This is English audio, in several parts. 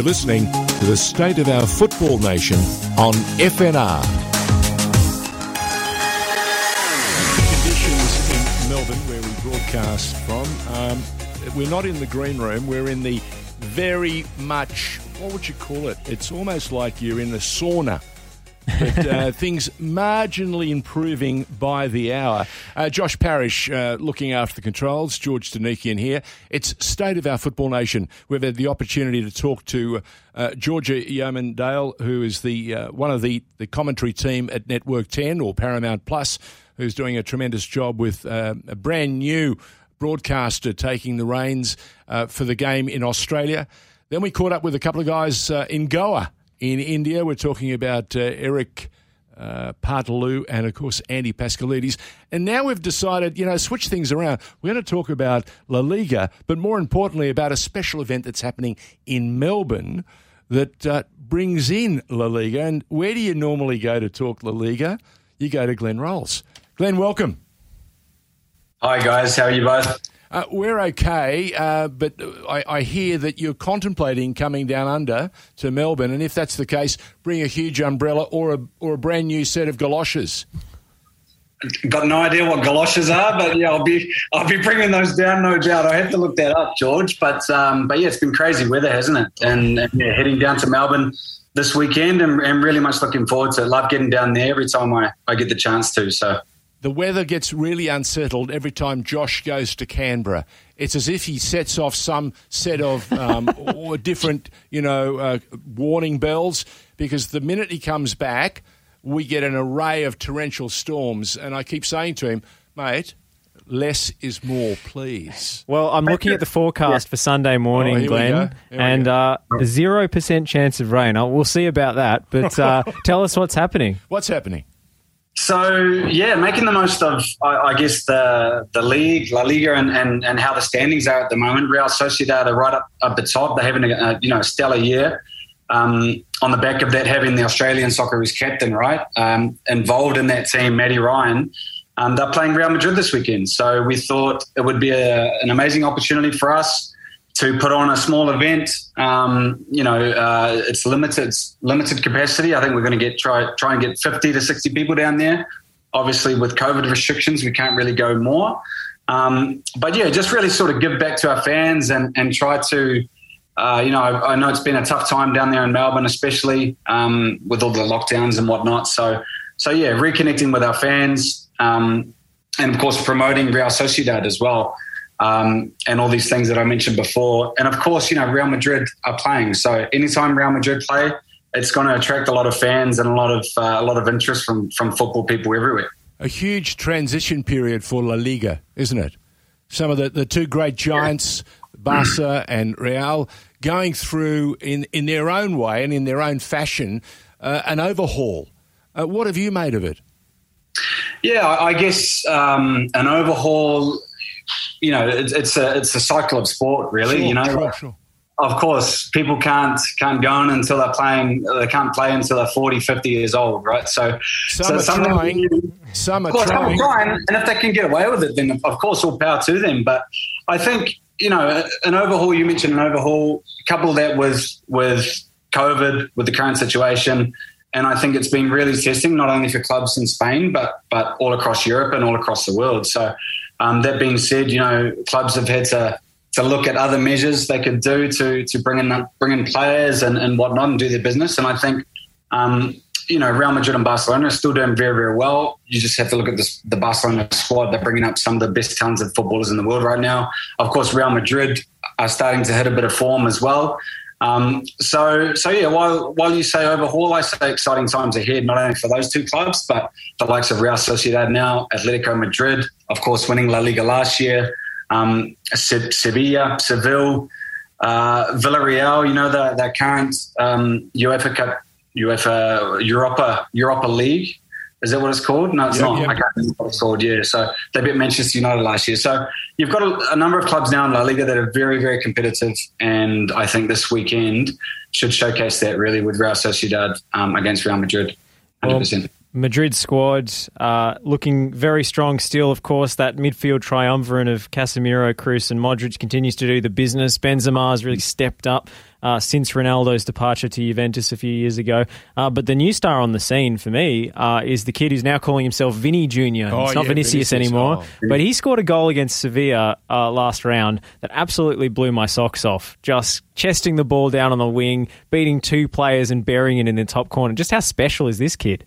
You're listening to the State of Our Football Nation on FNR. The conditions in Melbourne, where we broadcast from. Um, we're not in the green room, we're in the very much, what would you call it? It's almost like you're in a sauna but uh, things marginally improving by the hour. Uh, Josh Parrish uh, looking after the controls, George Donikian here. It's State of Our Football Nation. We've had the opportunity to talk to uh, Georgia Yeomandale, who is the uh, one of the, the commentary team at Network 10 or Paramount Plus, who's doing a tremendous job with uh, a brand new broadcaster taking the reins for the game in Australia. Then we caught up with a couple of guys in Goa in India. We're talking about uh, Eric uh, Paartalu and, of course, Andy Paschalidis. And now we've decided, you know, switch things around. We're going to talk about La Liga, but more importantly, about a special event that's happening in Melbourne that uh, brings in La Liga. And where do you normally go to talk La Liga? You go to Glenn Rolls. Glenn, welcome. Hi, guys. How are you both? Uh, we're okay, uh, but I, I, hear that you're contemplating coming down under to Melbourne, and if that's the case, bring a huge umbrella or a or a brand new set of galoshes. Got no idea what galoshes are, but yeah, I'll be I'll be bringing those down, no doubt. I have to look that up, George. But um, but yeah, it's been crazy weather, hasn't it? And, and yeah, heading down to Melbourne this weekend, and, and really much looking forward to it. Love getting down there every time I, I get the chance to. So the weather gets really unsettled every time Josh goes to Canberra. It's as if he sets off some set of um, or different, you know, uh, warning bells because the minute he comes back, we get an array of torrential storms. And I keep saying to him, mate, less is more, please. Well, I'm looking at the forecast for Sunday morning, oh, Glenn, and uh, zero uh, percent chance of rain. We'll see about that. But uh, tell us what's happening. What's happening? So yeah, making the most of I, I, guess the the league, La Liga, and, and and how the standings are at the moment. Real Sociedad are right up up the top. They're having a, a you know a stellar year. Um, on the back of that, having the Australian Socceroos captain right um, involved in that team, Matty Ryan. Um, they're playing Real Madrid this weekend, so we thought it would be a, an amazing opportunity for us to put on a small event. Um, you know, uh, it's limited limited capacity. I think we're going to get try try and get fifty to sixty people down there. Obviously, with COVID restrictions, we can't really go more. Um, but yeah, just really sort of give back to our fans and and try to. Uh, you know, I, I, know it's been a tough time down there in Melbourne, especially um, with all the lockdowns and whatnot. So, so yeah, reconnecting with our fans, um, and of course promoting Real Sociedad as well um, and all these things that I mentioned before. And of course, you know, Real Madrid are playing. So anytime Real Madrid play, it's going to attract a lot of fans and a lot of uh, a lot of interest from from football people everywhere. A huge transition period for La Liga, isn't it? Some of the, the two great giants, Barca and Real, going through in, in their own way and in their own fashion uh, an overhaul. Uh, what have you made of it? Yeah, I guess um, an overhaul you know, it's, it's a it's a cycle of sport, really. Sure, you know, sure, sure. of course, people can't can't go on until they're playing. They can't play until they're 40, 50 years old, right? So some so are trying. some are course, trying. Trying, and if they can get away with it, then of course, all power to them. But I think you know, an overhaul. You mentioned an overhaul. Couple that with with COVID, with the current situation. And I think it's been really testing, not only for clubs in Spain, but but all across Europe and all across the world. So um, that being said, you know, clubs have had to to look at other measures they could do to to bring in bring in players and, and whatnot and do their business. And I think, um, you know, Real Madrid and Barcelona are still doing very very well. You just have to look at this, the Barcelona squad. They're bringing up some of the best talented footballers in the world right now. Of course, Real Madrid are starting to hit a bit of form as well. Um, so, so yeah. While while you say overhaul, I say exciting times ahead, not only for those two clubs, but the likes of Real Sociedad now, Atletico Madrid, of course, winning La Liga last year, um, Sevilla, Seville, uh, Villarreal. You know the the current um, UEFA Cup, UEFA Europa Europa League. Is that what it's called? No, it's not. I can't remember what it's called. Yeah. So they beat Manchester United last year. So you've got a, a, number of clubs now in La Liga that are very, very competitive. And I think this weekend should showcase that really with Real Sociedad um, against Real Madrid. 100%. Well, Madrid squad uh, looking very strong still. Of course, that midfield triumvirate of Casemiro, Kroos, and Modric continues to do the business. Benzema has really stepped up uh, since Ronaldo's departure to Juventus a few years ago. Uh, but the new star on the scene for me uh, is the kid who's now calling himself Vinny Junior. Oh, it's not yeah, Vinicius, Vinicius anymore, oh. but he scored a goal against Sevilla uh, last round that absolutely blew my socks off. Just chesting the ball down on the wing, beating two players and burying it in the top corner. Just how special is this kid?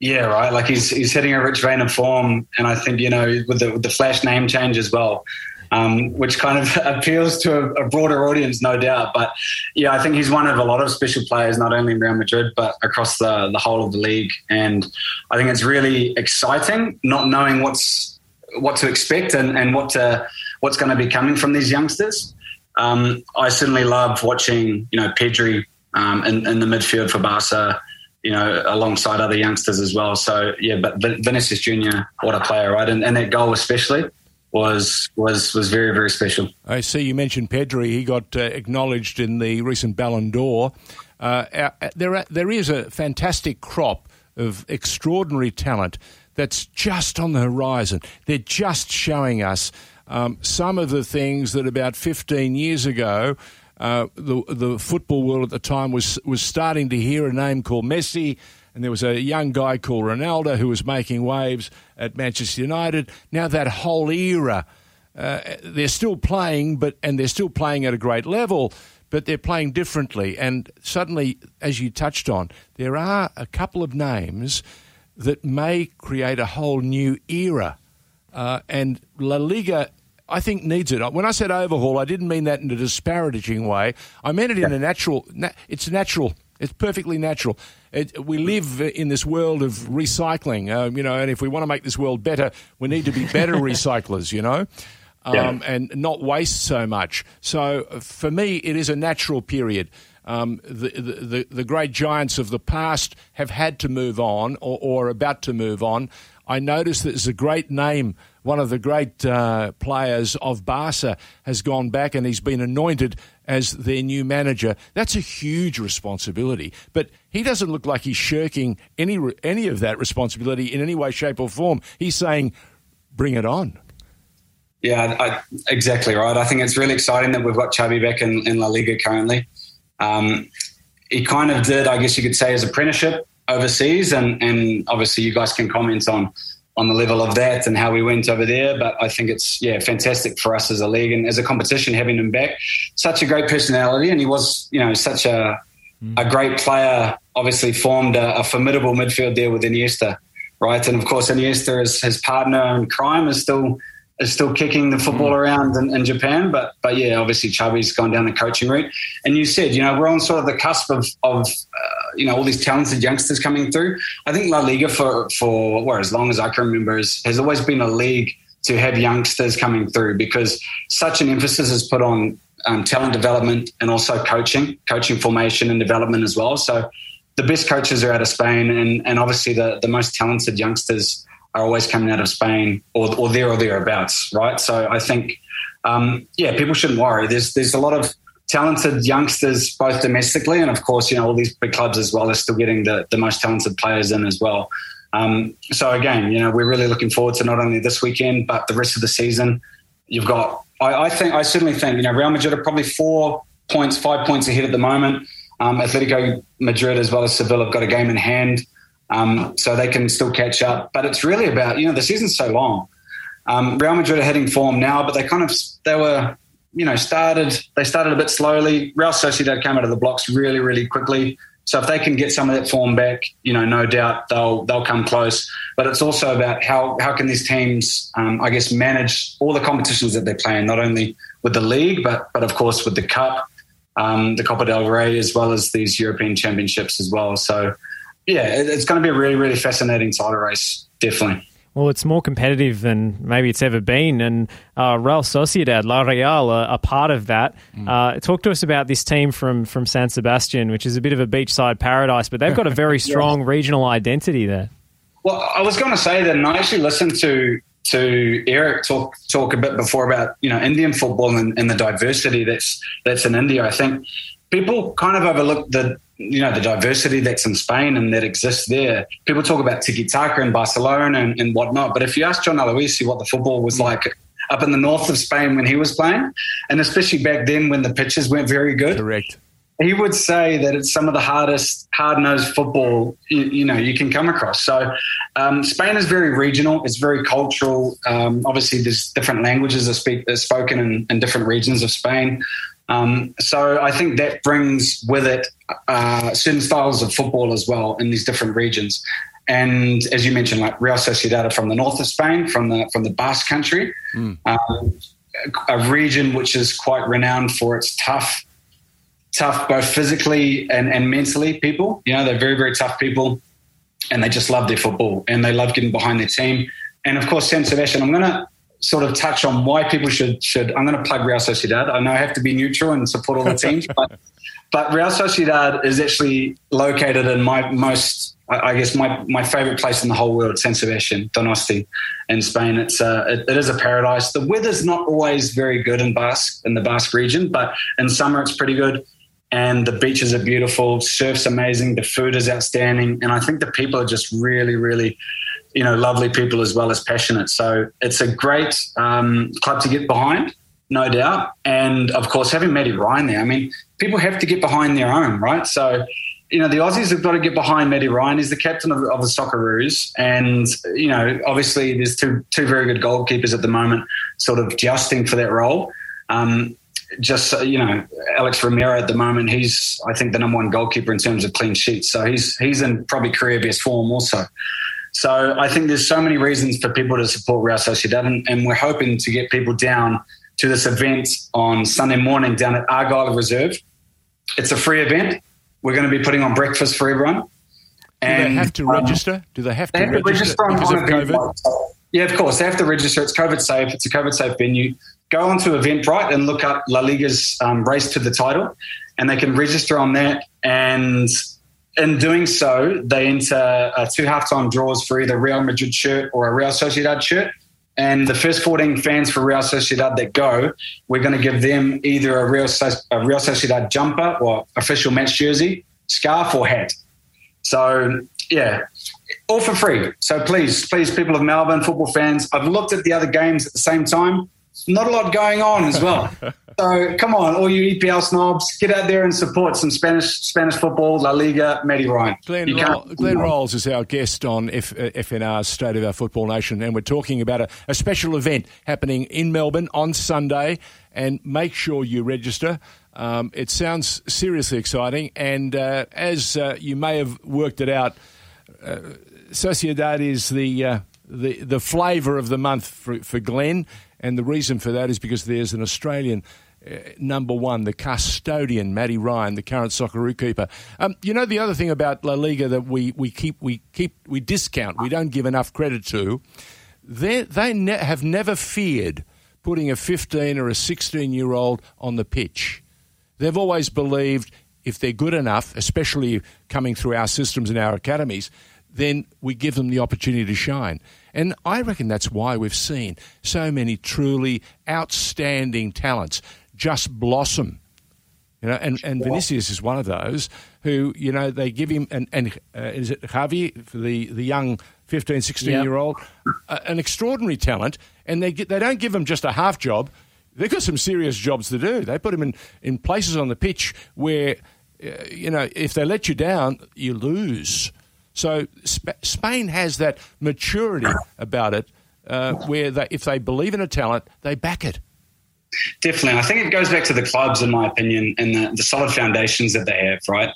Yeah, right. Like he's he's hitting a rich vein of form, and I think you know with the with the flash name change as well, um, which kind of appeals to a, a, broader audience, no doubt. But yeah, I think he's one of a lot of special players, not only in Real Madrid but across the the whole of the league. And I think it's really exciting, not knowing what's what to expect and, and what to what's going to be coming from these youngsters. Um, I certainly love watching you know Pedri um, in, in the midfield for Barca you know, alongside other youngsters as well. So yeah, but Vinicius Junior, what a player, right? And, and that goal especially was was was very very special. I see you mentioned Pedri. He got uh, acknowledged in the recent Ballon d'Or. Uh, uh, there are, there is a fantastic crop of extraordinary talent that's just on the horizon. They're just showing us um, some of the things that about 15 years ago uh, the the football world at the time was was starting to hear a name called Messi, and there was a young guy called Ronaldo who was making waves at Manchester United. Now that whole era, uh, they're still playing, but and they're still playing at a great level. But they're playing differently, and suddenly, as you touched on, there are a couple of names that may create a whole new era. Uh, and La Liga I think needs it. When I said overhaul, I didn't mean that in a disparaging way. I meant it in a natural. It's natural. It's perfectly natural. It, we live in this world of recycling, um, you know, and if we want to make this world better, we need to be better recyclers, you know, um, yeah. and not waste so much. So for me, it is a natural period. Um, the, the, the, great giants of the past have had to move on or, or about to move on. I noticed that there's a great name one of the great uh, players of Barca has gone back and he's been anointed as their new manager. That's a huge responsibility. But he doesn't look like he's shirking any any of that responsibility in any way, shape, or form. He's saying, "Bring it on." Yeah, I, exactly right. I think it's really exciting that we've got Xavi back in, in La Liga currently. Um, he kind of did, I guess you could say, his apprenticeship overseas, and, and obviously you guys can comment on on the level of that and how we went over there. But I think it's yeah fantastic for us as a league and as a competition having him back. Such a great personality, and he was you know such a a mm. great player. Obviously formed a, a formidable midfield there with Iniesta, right? And of course Iniesta is his partner in crime is still is still kicking the football mm. around in, in, Japan. But but yeah, obviously Xavi's gone down the coaching route. And you said, you know, we're on sort of the cusp of of uh, you know all these talented youngsters coming through. I think La Liga for for well as long as I can remember has, has always been a league to have youngsters coming through because such an emphasis is put on um, talent development and also coaching, coaching formation and development as well. So the best coaches are out of Spain, and and obviously the the most talented youngsters are always coming out of Spain or, or there or thereabouts, right? So I think, um, yeah, people shouldn't worry. There's there's a lot of talented youngsters both domestically and of course, you know, all these big clubs as well are still getting the, the most talented players in as well. Um, so again, you know, we're really looking forward to not only this weekend but the rest of the season. You've got, I, I think, I certainly think, you know, Real Madrid are probably four points, five points ahead at the moment. Um, Atletico Madrid as well as Seville have got a game in hand um, so they can still catch up. But it's really about you know the season's so long. Um, Real Madrid are heading form now, but they kind of they were you know started they started a bit slowly. Real Sociedad came out of the blocks really really quickly. So if they can get some of that form back, you know, no doubt they'll they'll come close. But it's also about how how can these teams, um, I guess, manage all the competitions that they're playing, not only with the league, but but of course with the cup, um, the Copa del Rey, as well as these European championships as well. So yeah, it's going to be a really, really fascinating title race, definitely. Well, it's more competitive than maybe it's ever been, and uh, Real Sociedad, La Real, are, are part of that. Mm. Uh, talk to us about this team from from San Sebastian, which is a bit of a beachside paradise, but they've got a very strong yeah. regional identity there. Well, I was going to say that, and I actually listened to to Eric talk talk a bit before about you know Indian football and, and the diversity that's that's in India. I think people kind of overlook the you know the diversity that's in Spain and that exists there. People talk about tiki taka in Barcelona and, and whatnot, but if you ask John Aloisi what the football was like up in the north of Spain when he was playing, and especially back then when the pitches weren't very good, correct. He would say that it's some of the hardest, hard-nosed football you, you know you can come across. So um, Spain is very regional. It's very cultural. Um, obviously, there's different languages are, speak, are spoken in, in different regions of Spain. Um, so I think that brings with it uh, certain styles of football as well in these different regions. And as you mentioned, like Real Sociedad are from the north of Spain, from the from the Basque Country, mm. um, a region which is quite renowned for its tough, tough both physically and, and mentally. People, you know, they're very very tough people, and they just love their football and they love getting behind their team. And of course, San Sebastian. I'm going to sort of touch on why people should should. I'm going to plug Real Sociedad. I know I have to be neutral and support all the teams, but but Real Sociedad is actually located in my most, I guess, my my favorite place in the whole world, San Sebastian, Donosti, in Spain. It's a, it, it is a paradise. The weather's not always very good in Basque in the Basque region, but in summer it's pretty good. And the beaches are beautiful, surf's amazing, the food is outstanding, and I think the people are just really, really you know, lovely people as well as passionate. So it's a great um, club to get behind, no doubt. And of course, having Matty Ryan there, I mean, people have to get behind their own, right? So, you know, the Aussies have got to get behind Matty Ryan. He's the captain of, of the Socceroos. And, you know, obviously there's two, two very good goalkeepers at the moment sort of jousting for that role. Um, just you know, Alex Remiro at the moment, he's I think the number one goalkeeper in terms of clean sheets. So he's he's in probably career best form also. So I think there's so many reasons for people to support Real Sociedad, and, and we're hoping to get people down to this event on Sunday morning down at Argyle Reserve. It's a free event. We're going to be putting on breakfast for everyone. Do they have to register? Um, Do they have to, they have register, to register because of COVID? Yeah, of course. They have to register. It's COVID safe. It's a COVID safe venue. Go onto Eventbrite and look up La Liga's um, race to the title, and they can register on that. And in doing so, they enter uh, two halftime draws for either Real Madrid shirt or a Real Sociedad shirt. And the first 14 fans for Real Sociedad that go, we're going to give them either a Real, a Real Sociedad jumper or official match jersey, scarf, or hat. So, yeah, all for free. So please, please, people of Melbourne, football fans, I've looked at the other games at the same time. Not a lot going on as well. So come on, all you EPL snobs, get out there and support some Spanish Spanish football, La Liga, Matty Ryan. Glenn, Glenn Rolls is our guest on F, uh, FNR's State of Our Football Nation, and we're talking about a, a special event happening in Melbourne on Sunday. And make sure you register. Um, it sounds seriously exciting, and uh, as uh, you may have worked it out, uh, Sociedad is the uh, the the flavour of the month for, for Glenn, and the reason for that is because there's an Australian uh, number one, the custodian, Matty Ryan, the current Socceroo keeper. Um, you know the other thing about La Liga that we, we keep we keep we discount, we don't give enough credit to. They ne- have never feared putting a 15 or a 16 year old on the pitch. They've always believed if they're good enough, especially coming through our systems and our academies, then we give them the opportunity to shine. And I reckon that's why we've seen so many truly outstanding talents just blossom. You know, and, and Vinicius is one of those who, you know, they give him, and, and uh, is it Gavi, for the, the young 15, 16 yep. year old, uh, an extraordinary talent, and they, get, they don't give him just a half job. They've got some serious jobs to do. They put him in, in places on the pitch where, uh, you know, if they let you down, you lose. So Sp- Spain has that maturity about it uh, where they, if they believe in a talent, they back it. Definitely. I think it goes back to the clubs, in my opinion, and the, the solid foundations that they have, right?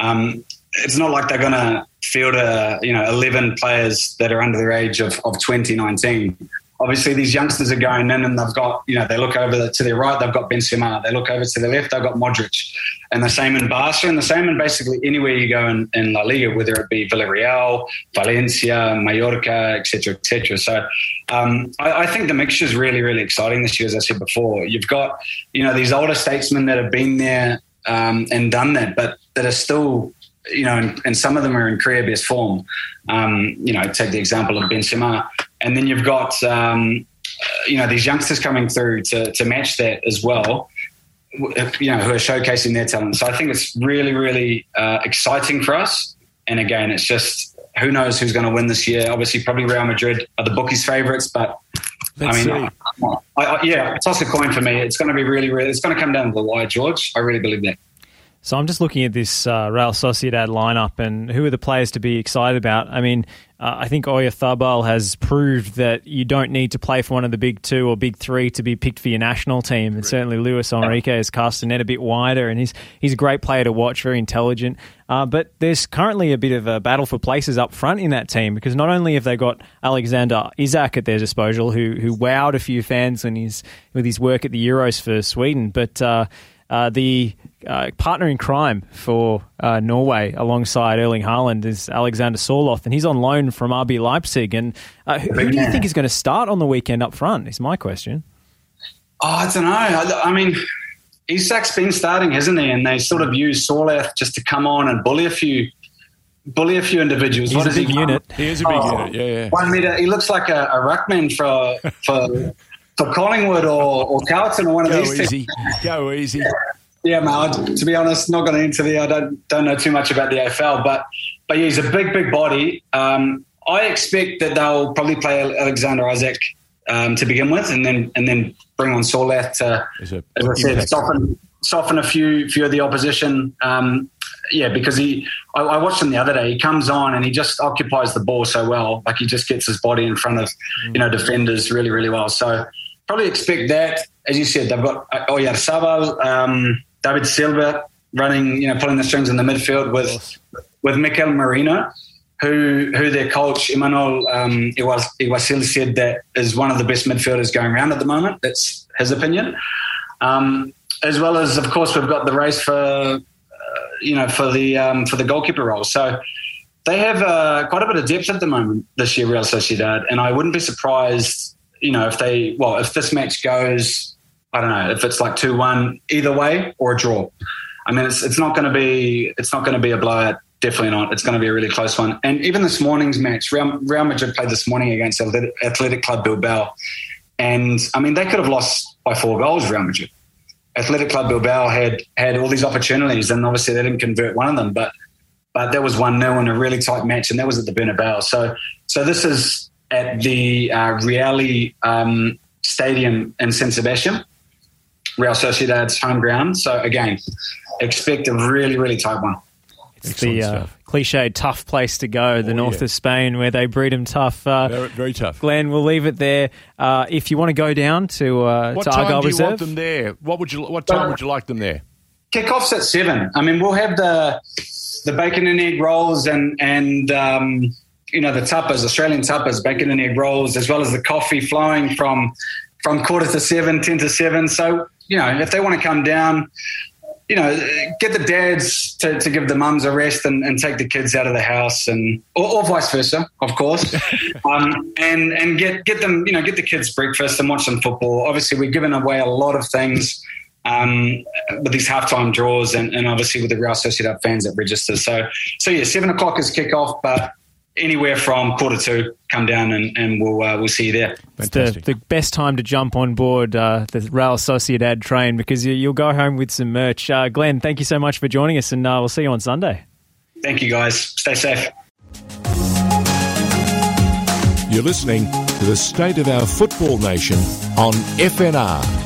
Um, it's not like they're going to field a, you know, 11 players that are under the age of, of 2019 obviously these youngsters are going in and they've got, you know, they look over to their right, they've got Benzema. They look over to the left, they've got Modric. And the same in Barca and the same in basically anywhere you go in, in La Liga, whether it be Villarreal, Valencia, Mallorca, etc., etc. So um, I, I, think the mixture is really, really exciting this year, as I said before. You've got, you know, these older statesmen that have been there um, and done that, but that are still you know, and, and, some of them are in career best form. Um, you know, take the example of Benzema. And then you've got, um, you know, these youngsters coming through to, to match that as well. you know, who are showcasing their talent. So I think it's really, really uh, exciting for us. And again, it's just who knows who's going to win this year. Obviously, probably Real Madrid are the bookies' favourites, but Let's I mean, I, I, yeah, toss a coin for me. It's going to be really, really. It's going to come down to the wire, George. I really believe that. So I'm just looking at this uh, Real Sociedad lineup and who are the players to be excited about. I mean, uh, I think Oyarzabal has proved that you don't need to play for one of the big two or big three to be picked for your national team. And certainly Luis Enrique has cast the net a bit wider, and he's he's a great player to watch, very intelligent. Uh, but there's currently a bit of a battle for places up front in that team because not only have they got Alexander Isak at their disposal, who who wowed a few fans when he's with his work at the Euros for Sweden, but uh, uh, the uh, partner in crime for uh, Norway alongside Erling Haaland is Alexander Sorloth, and he's on loan from RB Leipzig. And uh, who, who, do you think is going to start on the weekend up front? Is my question. Oh, I don't know. I, I mean, Isak's been starting, hasn't he? And they sort of use Sorloth just to come on and bully a few. Bully a few individuals. He's what a big he unit. He is a big oh, unit. Yeah, yeah. One meter. He looks like a, a ruckman for for for Collingwood or, or Carlton or one Go of these. Easy. Go easy. Yeah, man. To be honest, not going into the. I don't don't know too much about the AFL, but but yeah, he's a big, big body. Um, I expect that they'll probably play Alexander Isak um, to begin with, and then and then bring on Sørloth to, as I said, soften soften a few few of the opposition. Um, yeah, because he, I, I, watched him the other day. He comes on and he just occupies the ball so well. Like he just gets his body in front of, you know, defenders really, really well. So probably expect that. As you said, they've got uh, Oyarzabal, um, David Silva running, you know, pulling the strings in the midfield with with Mikel Merino, who who their coach Imanol um, Alguacil said that is one of the best midfielders going around at the moment. That's his opinion. Um, as well as, of course, we've got the race for uh, you know for the um, for the goalkeeper role. So they have uh, quite a bit of depth at the moment this year, Real Sociedad, and I wouldn't be surprised, you know, if they well if this match goes, I don't know, if it's like two one either way or a draw. I mean, it's it's not going to be it's not going to be a blowout. Definitely not. It's going to be a really close one. And even this morning's match, Real, Real Madrid played this morning against Athletic Club Bilbao, and I mean they could have lost by four goals. Real Madrid. Athletic Club Bilbao had had all these opportunities, and obviously they didn't convert one of them. But but that was one 0 in a really tight match, and that was at the Bernabeu. So so this is at the uh, Reale um, Stadium in San Sebastian, Real Sociedad's home ground. So again, expect a really really tight one. It's the uh, cliched tough place to go, the oh, north yeah. of Spain, where they breed them tough. Uh, very, very, tough. Glenn, we'll leave it there. Uh, if you want to go down to uh, what to time Argyle do you Reserve, want them there? What would you? What time would you like them there? Kickoffs at seven. I mean, we'll have the the bacon and egg rolls and and um, you know the tapas, Australian tapas, bacon and egg rolls, as well as the coffee flowing from from quarter to seven, ten to seven. So you know, if they want to come down, you know, get the dads to, to give the mums a rest and, and take the kids out of the house, and or, or vice versa, of course, um, and and get get them, you know, get the kids breakfast and watch some football. Obviously, we're giving away a lot of things um, with these halftime draws, and, and obviously with the Real Sociedad fans that register. So, so yeah, seven o'clock is kickoff, but anywhere from quarter two, come down and, and we'll uh, we'll see you there. It's the, the best time to jump on board uh, the Real Sociedad train because you, will go home with some merch. Uh, Glenn, thank you so much for joining us, and uh, we'll see you on Sunday. Thank you, guys. Stay safe. You're listening to the State of Our Football Nation on FNR.